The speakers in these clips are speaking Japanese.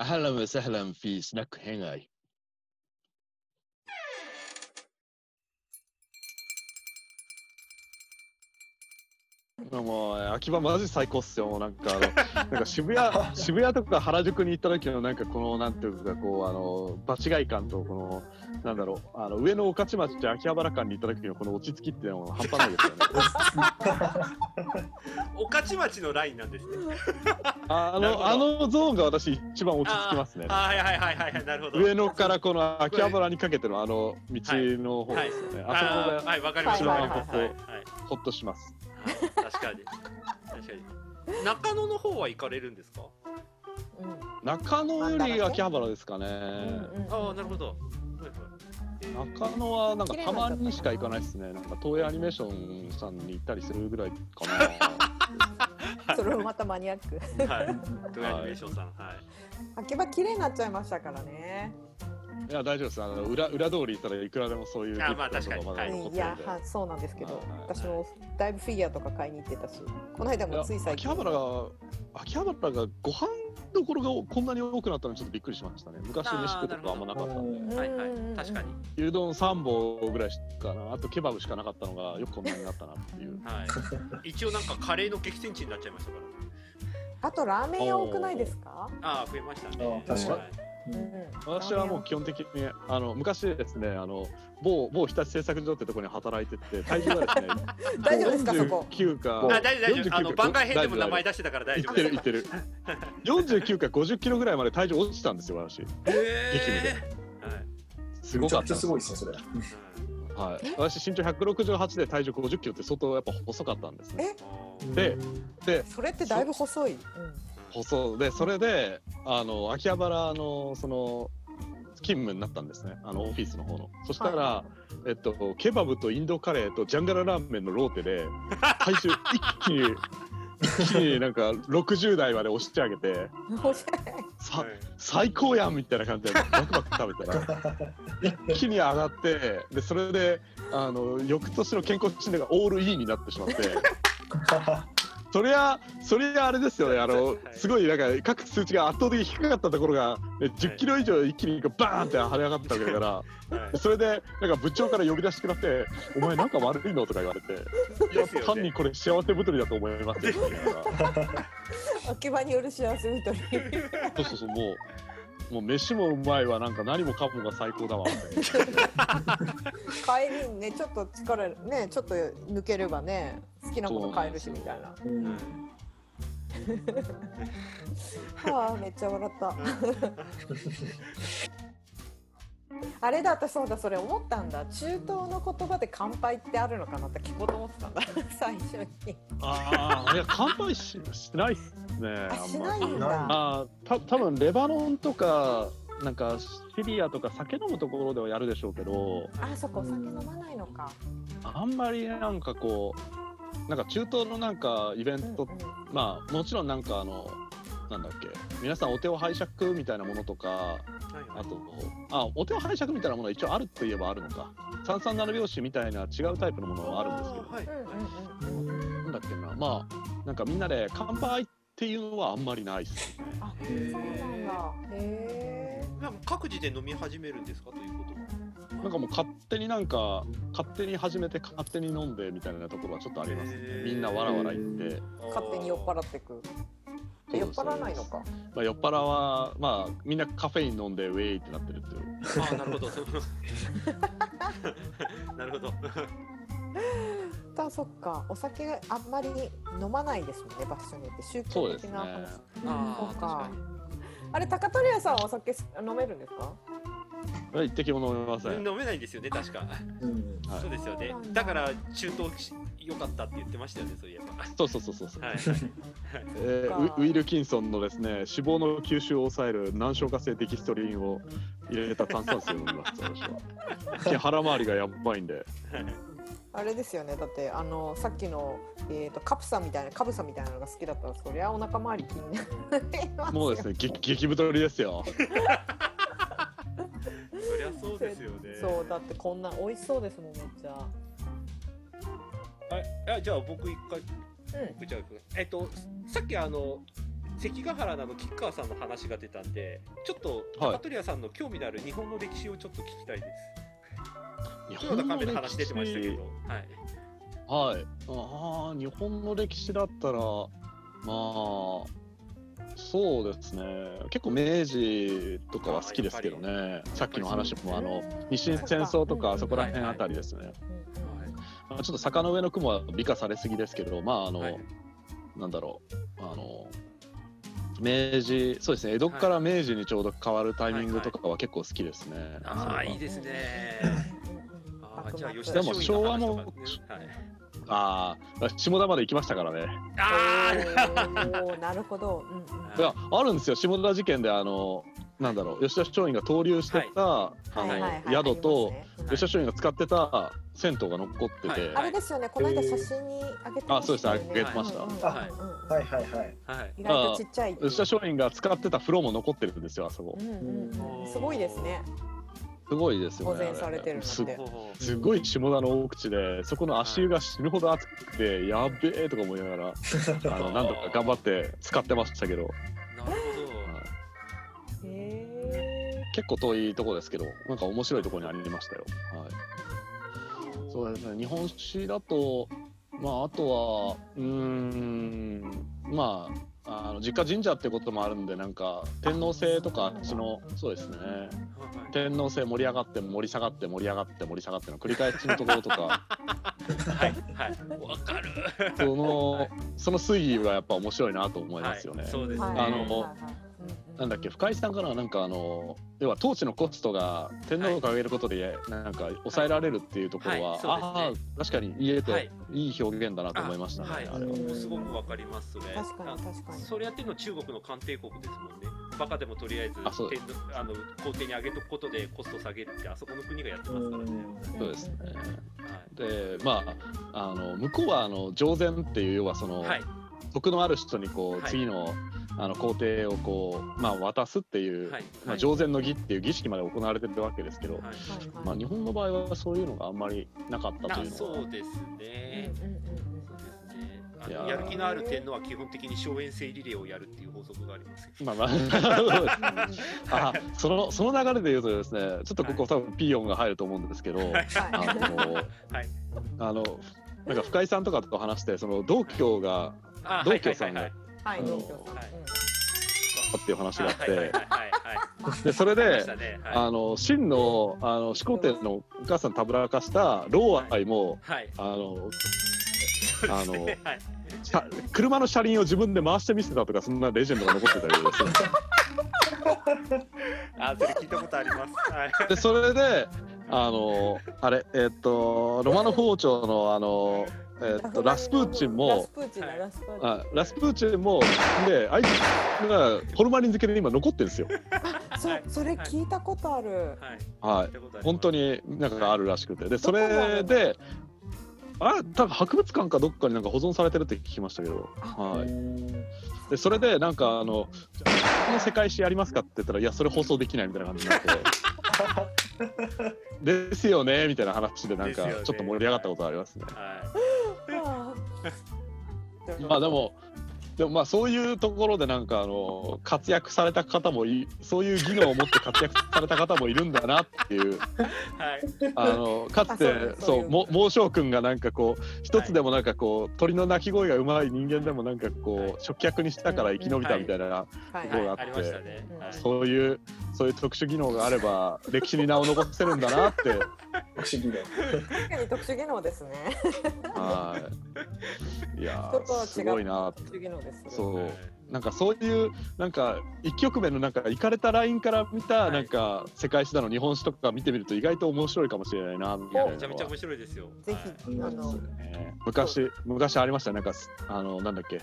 أهلا وسهلا في سناك هنغاي もう秋葉マジ最高っすよ。なんかあの なんか渋谷渋谷とか原宿に行った時のなんかこのなんていうかこうあの場違い感とこのなんだろうあの上の御徒町って秋葉原間に行った時のこの落ち着きっていうのも半端ないですよね。御徒町のラインなんですね。あのあのゾーンが私一番落ち着きますね。はいはいはいはいはいなるほど。上野からこの秋葉原にかけてのあの道の方はいですよね。ああそこがーはいわかりました。はいわかりましたはいはいはいほっとします。はい確かに確かに。中野の方は行かれるんですか？中野より秋葉原ですかね。ああなるほど。中野はなんかたまにしか行かないですね。なんか東映アニメーションさんに行ったりするぐらいかな。それもまたマニアック。はい。東映アニメーションさんはい。秋葉綺麗になっちゃいましたからね。いや大丈夫です。あの裏裏通り行ったらいくらでもそういうあまあ確残っていや。はそうなんですけどはい、私もだいぶフィギュアとか買いに行ってたし、この間もつい最近。秋葉原が秋葉原がご飯どころがこんなに多くなったのにちょっとびっくりしましたね。昔飯食うとこあんまなかったんで。はいはい確かに。牛丼3本ぐらいしかな、あとケバブしかなかったのがよくこんなになったなっていう。はい。一応なんかカレーの激戦地になっちゃいましたから。あとラーメン屋多くないですか？ああ増えましたね。あ確かに私はもう基本的にあの昔ですねあの某某日立製作所ってところに働いてて体重がですね 大丈夫ですかそこ？49かあ大丈夫大丈夫。あの49か番外編でも名前大出してたから大丈丈夫夫です。いってるいってる 49か50キロぐらいまで体重落ちたんですよ私へ激務え。はい。すごかったですごいですね、それ。はい、私身長168で体重50キロって相当やっぱ細かったんですねででそれってだいぶ細い。うん細でそれであの秋葉原のその勤務になったんですね。あのオフィスの方の。そしたら、はえっと、ケバブとインドカレーとジャンガララーメンのローテで 体重一気に一気になんか60代まで押しておしゃれさ最高やんみたいな感じでバクバク食べたら 一気に上がってでそれであの翌年の健康診断がオール E になってしまって。そりゃ、そりゃあれですよね、あの、すごいなんか各数値が圧倒的に低かったところが、ね10キロ以上一気にバーンって跳ね上がったわけだから、はい。それでなんか部長から呼び出してくらって、お前なんか悪いのとか言われて、いや単にこれ幸せ太りだと思いますよ秋葉による幸せ太り。そうそうそう、もう、もう飯もうまいわ、なんか何もかもが最高だわ、みたいな。帰りにねちょっと力ねちょっと抜ければね好きなもの買えるしみたいな。はあめっちゃ笑った。あれだ私そうだそれ思ったんだ。中東の言葉で乾杯ってあるのかなって聞こうと思ってたんだ。最初に。ああ、いや、乾杯ししてないっすね。あしないんだ。あーた多分レバノンとかなんかシリアとか酒飲むところではやるでしょうけど。あそこお酒飲まないのか。あんまりなんかこうなんか中東のなんかイベント、まあもちろんなんかあのなんだっけ皆さんお手を拝借みたいなものとかあとあお手を拝借みたいなものは一応あるといえばあるのか。三三七拍子みたいな違うタイプのものはあるんですけど、なんだっけな。まあなんかみんなで乾杯っていうのはあんまりないっす。ね。あそうなんだ。へえまあ各自で飲み始めるんですか？ということは。なんかもう勝手になんか勝手に始めて勝手に飲んでみたいなところはちょっとありますね。みんなわらわら言って、勝手に酔っ払ってく。酔っ払わないのか。まあ酔っ払はまあみんなカフェイン飲んでウェイってなってるっていう。ああなるほど。なるほど。だ そっか。お酒あんまり飲まないですもんね場所によって。宗教的な話。そうですね。か。あれ高取屋さんはお酒飲めるんですか？一滴も飲めません。飲めないんですよね確か。はいそうですよね。だだから中東し良かったって言ってましたよねそういえば。そうそうそうそうそう。はい。えーウウィルキンソンのですね脂肪の吸収を抑える難消化性デキストリンを入れた炭酸水を飲みます私は。腹回りがやばいんで。あれですよねだってあのさっきの、えー、とカプサみたいなカブサみたいなのが好きだったらそりゃお腹周り気になりますよもうですね激激太りですよ。そうだってこんな美味しそうですもんめっちゃはい、あじゃあ僕一回、僕じゃあえっとさっきあの関ヶ原の吉川さんの話が出たんでちょっとはい高取屋さんの興味のある日本の歴史をちょっと聞きたいです。日黒田カメの話出てましたけど、はい。はい。ああ、日本の歴史だったら、まあ、そうですね。結構明治とかは好きですけどね。さっきの話も、あの、日清戦争とか、そこら辺あたりですね。まあ、ちょっと坂の上の雲は美化されすぎですけど、まあ、あの、はい。なんだろう、あの、明治、そうですね、江戸から明治にちょうど変わるタイミングとかは結構好きですね。ああ、それはいいですね。あーじゃあ吉でも田松陰の話とかね。昭はい、ああ、下田まで行きましたからね。あおーなるほど。うんうんいや、あるんですよ、下田事件で、あの、なんだろう、吉田松陰が投留してた、はいはいあはいの、宿と、ね吉田松陰が使ってた銭湯が残ってて、はいあれですよね。この間写真にあげてましたよね。あそうですあげてましたうんうんうんうんはいはいはいはい。はい。意外とちっちゃい。吉田松陰が使ってた風呂も残ってるんですよ、あそこう。んうんうんすごいですね。すごいですよね。保全されてるのすごい下田の大口で、そこの足湯が死ぬほど熱くて、やべえとか思いながら、あの、なんとか頑張って使ってましたけど、なるはいへ結構遠いとこですけど、なんか面白いところにありましたよ。はい。ほど。そうですね、日本史だと、まあ、あとは、うーん、まあ、あの実家神社ってこともあるんで、なんか、天皇制とか、あっちの、そうですね、はい天皇制盛り上がって、盛り下がって、盛り上がって、盛り下がっての繰り返しのところとか、はいはい。わかる。その、その推移はやっぱ面白いなと思いますよね。はい、そうですーね。あのはいはいはいはいなんだっけ、深井さんからはなんかあの、要は統治のコストが天皇が上げることで、なんか抑えられるっていうところは、はいそうですねああ、確かに言えて、はいい、い表現だなと思いましたね。はい、あれはすごくわかりますそれ。確かにあ確かにそれやってるの中国の官帝国ですもんね。バカでもとりあえず天皇あの皇帝に上げとくことでコスト下げるってあそこの国がやってますからね。そうですね。はい。で、まあ、あの向こうはあの上善っていう要はその、はい。徳のある人にこう、はい次のあの皇帝をこうまあ渡すっていう、はい。まあはい上善の儀っていう儀式まで行われてるわけですけど、はいまあ日本の場合はそういうのがあんまりなかったとないうのは。そうですうんね。うややる気のある天皇は基本的に荘園制リレーをやるっていう法則があります。まあまあ うんあそのその流れで言うとですねちょっとここ多分ピーヨンが入ると思うんですけど、あのはい。あのなんか深井さんとかと話してその道教があ道教さんがはいはい、あの農協さんはいっていう話があっはいはいはいてはいはい。でそれでねはいあの真のあの始皇帝のお母さんたぶらかした老愛もはい。あのそうですねはい。車車の車輪を自分で回してみせたとかそんなレジェンドが残ってたりですね あ、それ聞いたことあります。はい。でそれであのあれえっとロマノフ王朝のあのえっとラスプーチンラもラスプーチン。あラスプーチンもであいつがホルマリン漬けで今残ってるんですよ。そうそれ聞いたことある、はい。本当。になんかあるらしくて。でそれであ多分博物館かどっかになんか保存されてるって聞きましたけど、はい、でそれでなんかあの「この世界史やりますか?」って言ったら「いやそれ放送できない」みたいな感じになって「ですよね」みたいな話でなんかちょっと盛り上がったことありますね。はあー まあでもでもまあそういうところでなんかあの活躍された方もいそういう技能を持って活躍された方もいるんだなっていうい。はい。あのかつてあそう猛将軍がなんかこう一つでもなんかこう鳥の鳴き声がうまい人間でもなんかこはいう食客にしたから生き延びたみたいなはいところがあってね。はい。そういうそういう特殊技能があれば歴史に名を残せるんだなって不思議だ。確かに特殊技能ですね。はい。いやすごいな特殊技能ですそうはいなんかそういうなんか一曲目のなんか行かれたラインから見たはい。なんか世界史だの日本史とか見てみると意外と面白いかもしれないなみたいなめちゃめちゃ面白いですよ。ぜはい。ひ、あのね昔昔ありましたね。なんかすあのなんだっけ。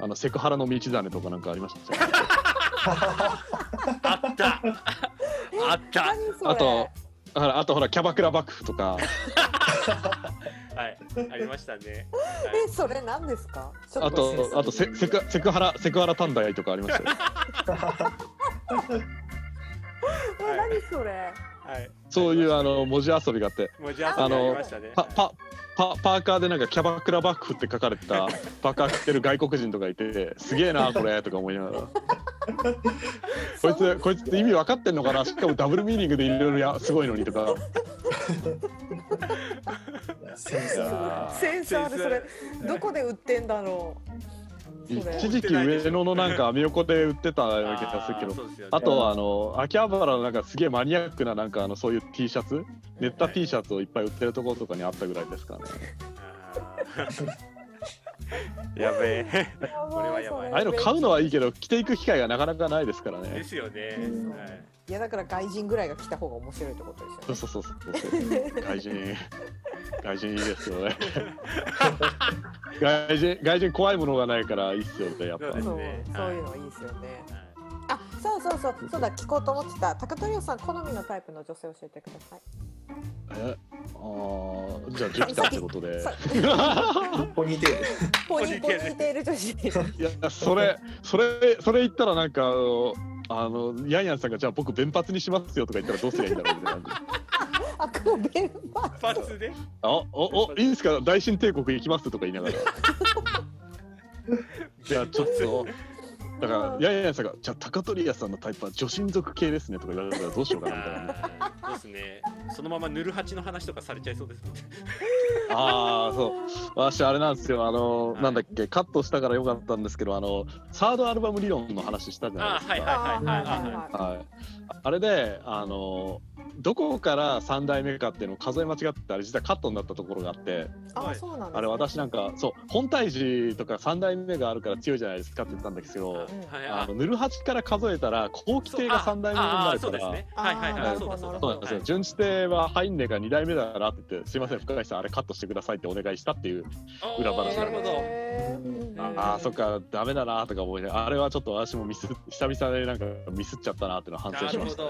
あのセクハラの道真とかなんかありました あった。あった。何それあとああとほらキャバクラ幕府とかはい。ありましたね。えそれ何ですか？ちょあっととあとセセクセクハラセクハラ短大とかありましたよ え何それ？はい。そういうあの文字遊びがあって文字遊びありましたね。パパパパーカーでなんかキャバクラバッグって書かれた パーカー着てる外国人とかいてすげえなこれとか思いながら。こいつこいつって意味分かってんのかなしかもダブルミーニングでいろいろやすごいのにとか。センサー。センサーでそれどこで売ってんだろう一時期上野のなんかアメ横で売ってたような気がするけど。ね。あとはあの秋葉原のなんかすげえマニアックななんかあのそういう T シャツ？ネッタ T シャツをいっぱい売ってるところとかにあったぐらいですかね。やべえ。これはやばいああいうの買うのはいいけど着ていく機会がなかなかないですからでねすよね、う。んはい。いやだから外人ぐらいが来た方が面白いってことですよねそうそうそうそう。外人。外人いいですよね 外人外人怖いものがないからいいっすよねやっぱ。そうそうねそういうのいいですよね。はい。あそうそうそう。そうだ聞こうと思ってた。高取さん好みのタイプの女性教えてください。え？あーじゃあジュピターってことで。さ ポニーテール。ポニーポニーテール女子。いやそれそれそれ言ったらなんかあのあのヤンヤンさんがじゃあ僕弁髪にしますよとか言ったらどうすりゃいいんだろうみたいな感じあこの弁髪パーツで？あおおいいですか大新帝国行きますとか言いながら。いやちょっと。だからヤンヤンさんがじゃあ高取屋さんのタイプは女神族系ですねとか言われたらどうしようかなみたいな。そうですね。そのままぬるはちの話とかされちゃいそうですもんね。ああそう。私あれなんですよ。あの、はい。なんだっけカットしたからよかったんですけどあのサードアルバム理論の話したじゃないですか。あはいはいはいはいはいははい、あれであのどこから3代目かっていうのを数え間違ってあれ実はカットになったところがあってあそうなんです、ね、あれ私なんかそう本体寺とか3代目があるから強いじゃないですかって言ったんですけどはいあのヌルハチから数えたら後期帝が3代目になああるからね。はいはいはい。あーそうだそうだそうなんですよ。順次帝は入んねえが2代目だなって言ってすいません深井さんあれカットしてくださいってお願いしたっていう裏話。なるほど。ああそっかダメだなとか思いながらあれはちょっと私もミス久々でなんかミスっちゃったなっていうのは反省しました、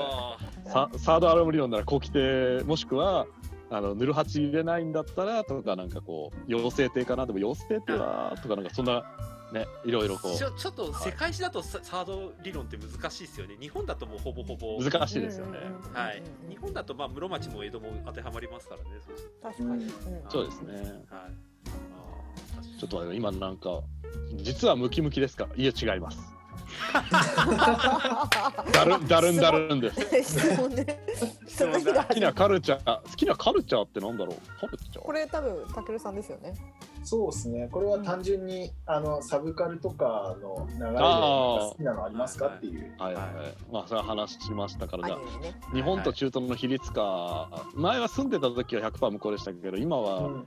ササードアルバム理論なら後期帝もしくはあのヌルハチ入れないんだったらとかなんかこう妖精帝かな？でも妖精帝はとかなんかそんなねいろいろこちょちょっと世界史だとササード理論って難しいですよね。日本だともうほぼほぼ。う難しいですよね、はい。日本だとまあ室町も江戸も当てはまりますからね。そうする確かに、うん。そうですね。とはい。ちょっと今なんか実はムキムキですかいや違いますだ るだるん だるんです。質問ね。好きなカルチャー好きなカルチャーってなんだろう？カルチャー。これ多分たけるさんですよね。そうですね。これは単純にあのサブカルとかの流れで好きなのありますかっていう。はいはいはい。まあそれは話しましたからじゃあ。日本と中東の比率か。前は住んでた時は100%向こうでしたけど今うはん。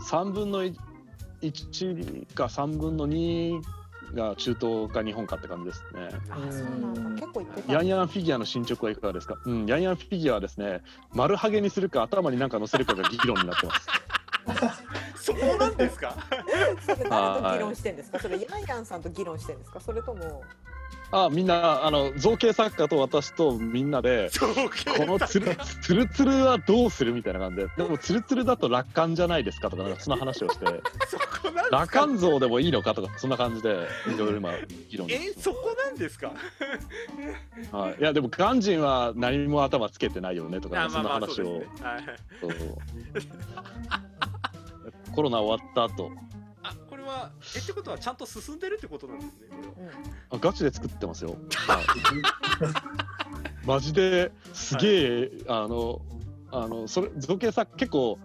3分の1か3分の2が中東か日本かって感じですね。あそうなんだ。結構言ってた。ヤンヤンフィギュアの進捗はいかがですか？うんヤンヤンフィギュアはですね丸ハゲにするか頭に何か乗せるかが議論になってます そこなんですか？それ誰と議論してんですか？それヤンヤンさんと議論してんですか？それとも。あみんなあの造形作家と私とみんなでそうこのつるつるつるはどうするみたいな感じででもつるつるだと楽観じゃないですかとかなんかそんな話をして。そこなんです羅か漢像でもいいのかとかそんな感じでいろいろ今議論えそこなんですか？はい、いやでも鑑真は何も頭つけてないよねとか、そんな話を。そう コロナ終わった後。あこれはえってことはちゃんと進んでるってことなんですねこれは。うん。あガチで作ってますよ、はい、マジですげえ、あのあのそれ造形作結構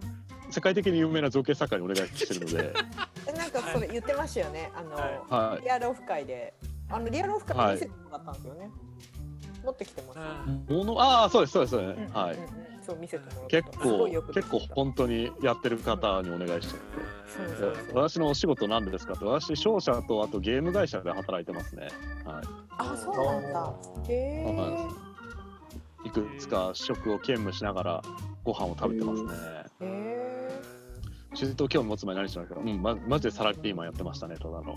世界的に有名な造形作家にお願いしてるので、えなんかそれ言ってましたよね。あの、ははリアルオフ会で。あのリアルオフ会で見せてもらったんですよね、持ってきてますものああそうですそうですそうです、うんはいうんうんそう見せてもらった。結構結構本当にやってる方にお願いしちゃって。私のお仕事なんですかって私商社とあとゲーム会社で働いてますね、はい、あそうなんだ。へえいくつか職を兼務しながらご飯を食べてますね。へえ中東興味持つ前に何してましたかうん、ま、マジでサラリーマンやってましたね、ただの。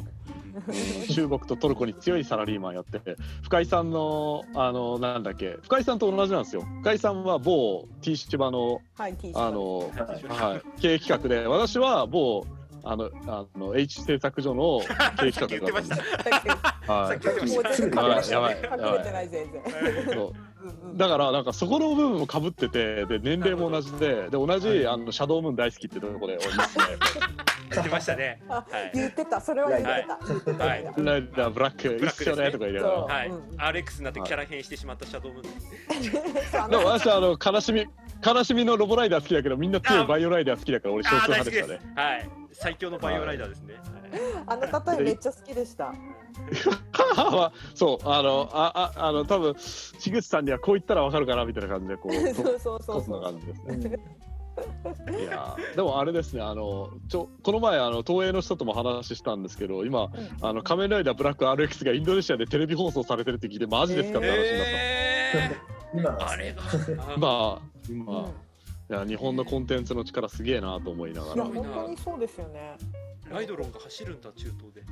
うん。中国とトルコに強いサラリーマンやって。て、深井さんの、あの、なんだっけ、深井さんと同じなんですよ。深井さんは某 T シバの、はいあの、はい。はい、経営企画で、私は某、あの、あの H 製作所の経営企画だったんです。は さっき言ってました。もう全然隠れてない。やばい。やばいだからなんかそこの部分もかぶっててで年齢も同じでで同じあのシャドウムーン大好きってところで 言ってましたね。言ってた。それは言ってた。はい。言ってライダーブラックブラックですね。一緒ねとか言いな RX になってキャラ変してしまったシャドウムーン。たでも私はあの悲しみ悲しみのロボライダー好きだけどみんな強いバイオライダー好きだから俺少ああ数派でしたね。はい。最強のバイオライダーですね。あの例えめっちゃ好きでした そうあのあああの多分樋口さんにはこう言ったらわかるかなみたいな感じでこう そうそうそうそう感じですね。いやーでもあれですねあのちょこの前あの東映の人とも話したんですけど今あの仮面ライダーブラック RX がインドネシアでテレビ放送されてるって聞いてマジですかって話になった。え今ー、あれが。まあ今、うんいや日本のコンテンツの力すげえなと思いながいやら本当にそうですよねライドロンが走るんだ中東で。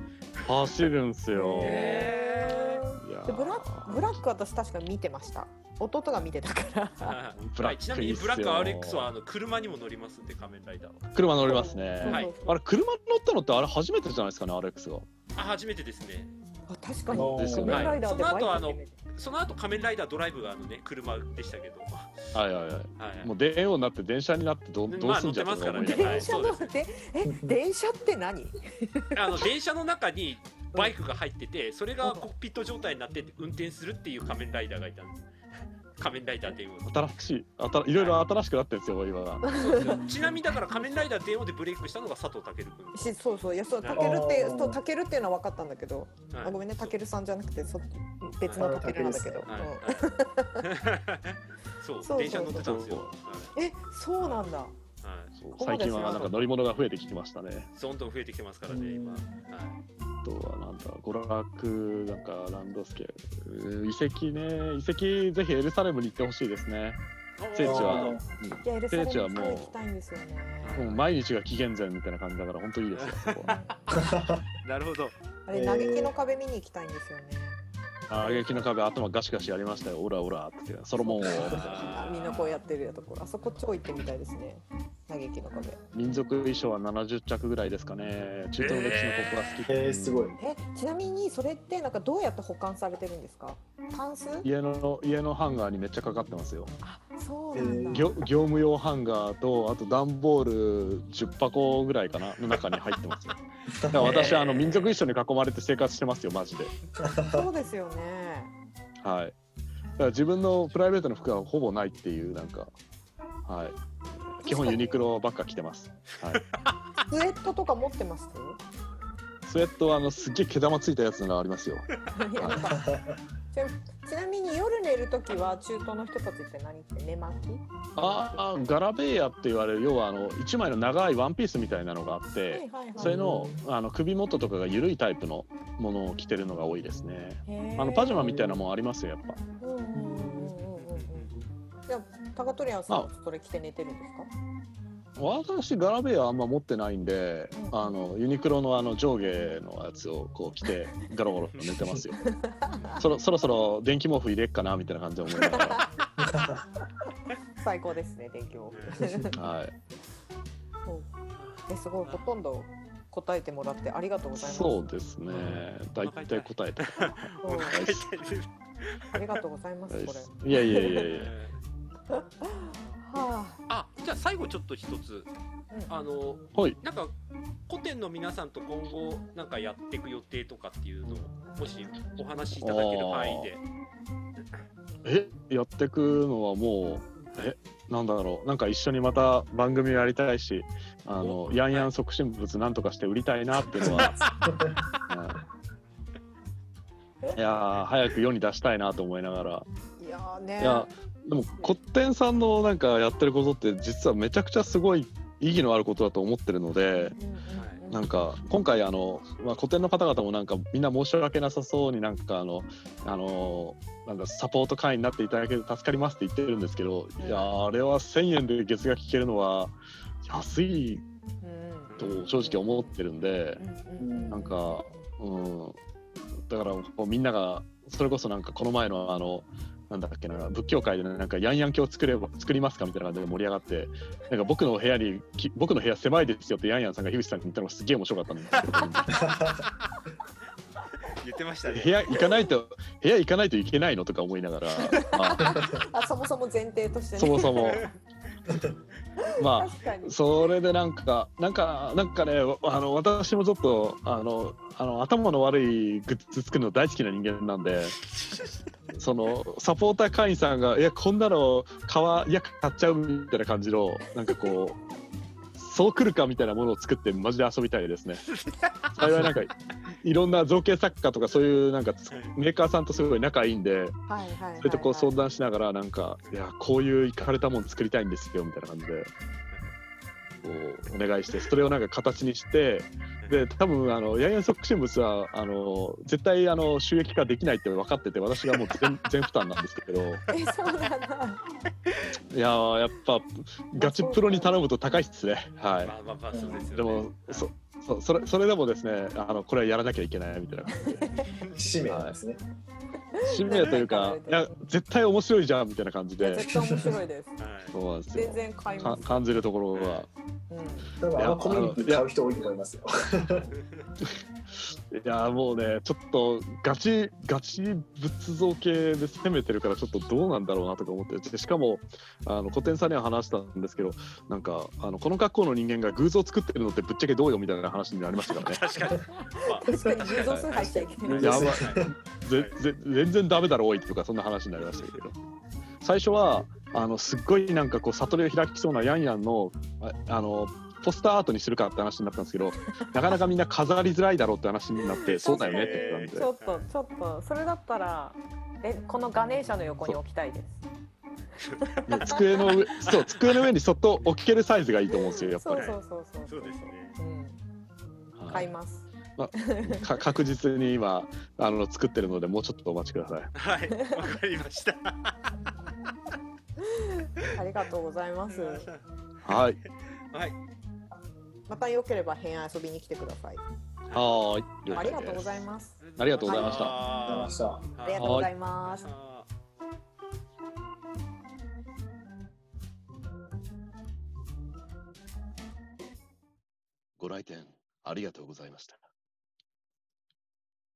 走るんすよ。へいやーでブラックブラック私確か見てました弟が見てたから はいブラックはいちなみにブラック RX はあの車にも乗りますんで仮面ライダーは。車乗りますね。はいあれ車乗ったのってあれ初めてじゃないですかね RX が。あ初めてですね。あ確かにおーですよね仮面ライダーでバイクはいその後あのその後仮面ライダードライブがあのね車でしたけど。はいはいはい。はい。もう電王になって電車になってどうどうすんじゃんまあ乗ってますからね電車乗ってえ電車って何？あの 電車の中にバイクが入っててそれがコックピット状態になって運転するっていう仮面ライダーがいたんです。仮面ライダー電王。新しいあたいろいろ新しくなってるんですよ今。ちなみにだから仮面ライダー電王でブレイクしたのが佐藤健君。しそうそう。いやそうタケルってそうタケルっていうのは分かったんだけど、はい。あごめんね。タケルさんじゃなくてそ別のタケルなんだけど、そう電車乗ってたんですよ。えそうなんだはい。最近はなんか乗り物が増えてきてましたね。どんどん増えてきてますからね今。はい。あとはなんだ娯楽なんかランドスケール。遺跡ね。遺跡ぜひエルサレムに行ってほしいですね。聖地は、うん。いやエルサレム聖地はもう。行きたいんですよね。もう毎日が紀元前みたいな感じだから本当いいですよ。そこは。なるほど。あれ嘆きの壁見に行きたいんですよね、あ撃の壁頭ガシガシやりましたよ。オラオラって。ソロモンを。あみんなこうやってるところ。あそこ超行ってみたいですね嘆きの壁民族衣装は70着ぐらいですかね。中東の歴史のここが好き。えー、すごい。えちなみにそれってなんかどうやって保管されてるんですか？タンス？家の家のハンガーにめっちゃかかってますよ。あそうなんだ、業業務用ハンガーとあと段ボール10箱ぐらいかなの中に入ってますよ。だから私はあの民族衣装に囲まれて生活してますよマジで。そうですよねはい。だから自分のプライベートの服はほぼないっていうなんかはい。基本ユニクロばっか着てます。はい。スウェットとか持ってます？スウェットはあのすっげえ毛玉ついたやつのがありますよ。ちなみに夜寝るときは中東の人たちって何って寝巻き？ああガラベーヤって言われる要はあの一枚の長いワンピースみたいなのがあって。それのあの首元とかが緩いタイプのものを着てるのが多いですね。あのパジャマみたいなもんありますよやっぱ。うんうんじゃあ高取屋さんそれ着て寝てるんですか？私ガラベーはあんま持ってないんで、うんあのユニクロのあの上下のやつをこう着てガロガロと寝てますよ。そろそろそろ電気毛布入れっかなみたいな感じで思いながら。最高ですね電気を はい。えすごいほとんど答えてもらってありがとうございますそうですね。大体答えたかな。うんお腹痛いですありがとうございますこれいやいやいやいや。はあ。じゃあ最後ちょっと一つ。あ、あのはい。なんか古典の皆さんと今後なんかやっていく予定とかっていうのをもしお話しいただける範囲で。え？やってくのはもうえ？なんだろう。なんか一緒にまた番組やりたいしあのおヤンヤン促進物なんとかして売りたいなっていうのは、うん。いやー早く世に出したいなと思いながら。いやーね。いやでも古典さんのなんかやってることって実はめちゃくちゃすごい意義のあることだと思ってるのでなんか今回あの、まあ、古典の方々もなんかみんな申し訳なさそうになんかあのあのなんかサポート会員になっていただけて助かりますって言ってるんですけど、いやーあれは1000円で月額聞けるのは安いうん。と正直思ってるんで、なんかうん、だからみんながそれこそなんかこの前のあのなんだっけな仏教界でねなんかヤンヤン教作れば作りますかみたいな感じで盛り上がってなんか僕の部屋にき僕の部屋狭いですよってヤンヤンさんが樋口さんに言ったのがすげえ面白かったんですけど 言ってましたね。部屋行かないと部屋行かないといけないのとか思いながら、まあ、あそもそも前提としてね。そもそも。まあそれでなんかなんかなんかねあの私もちょっとあのあの頭の悪いグッズ作るの大好きな人間なんでそのサポーター会員さんが「いやこんなの買わいや買っちゃう」みたいな感じのなんかこうそう来るかみたいなものを作ってマジで遊びたいですね。幸いなんかいろんな造形作家とかそういうなんかメーカーさんとすごい仲いいんでそれとこう相談しながらなんかいやこういういかれたもん作りたいんですよみたいな感じでお願いしてそれをなんか形にしてで多分あのヤンヤンソック新物はあの絶対あの収益化できないって分かってて私がもう全 全負担なんですけど。えそうなんだ。いやーやっぱガチプロに頼むと高いっすね。はい。まあまあまあそうですよね。でもそそそれそれでもですねあのこれはやらなきゃいけないみたいな感じで。使命ですね。使命というかいや絶対面白いじゃんみたいな感じで。絶対面白いです。はい。そうなんですよ全然買いかます。感じるところが。うん。多分あのコミュニティ買う人多いと思いますよ。いやもうねちょっとガチガチ仏像系で攻めてるからちょっとどうなんだろうなとか思ってでしかもあの古典さんには話したんですけどなんかあのこの学校の人間が偶像作ってるのってぶっちゃけどうよみたいな話になりましたからね。確かに、まあ確かに。偶像数入っちゃいけないやばいはいぜぜ全然ダメだろおいとかそんな話になりましたけど。最初はあのすっごいなんかこう悟りを開きそうなヤンヤンのああのポスターアートにするかって話になったんですけど なかなかみんな飾りづらいだろうって話になってそうだよねって言ったんで。ょっとちょっとそれだったらえこのガネーシャの横に置きたいです。ね机の上そう机の上にそっと置けるサイズがいいと思うんですよやっぱり。そうそうそうそうそう。ですねうんはい。買います。か確実に今あの作ってるのでもうちょっとお待ちください。はいわかりました。ありがとうございます。はい。はいまたよければ部屋遊びに来てください。はーい。ありがとうございます。ありがとうございました。ありがとうございました。ありがとうございます。あご来店ありがとうございました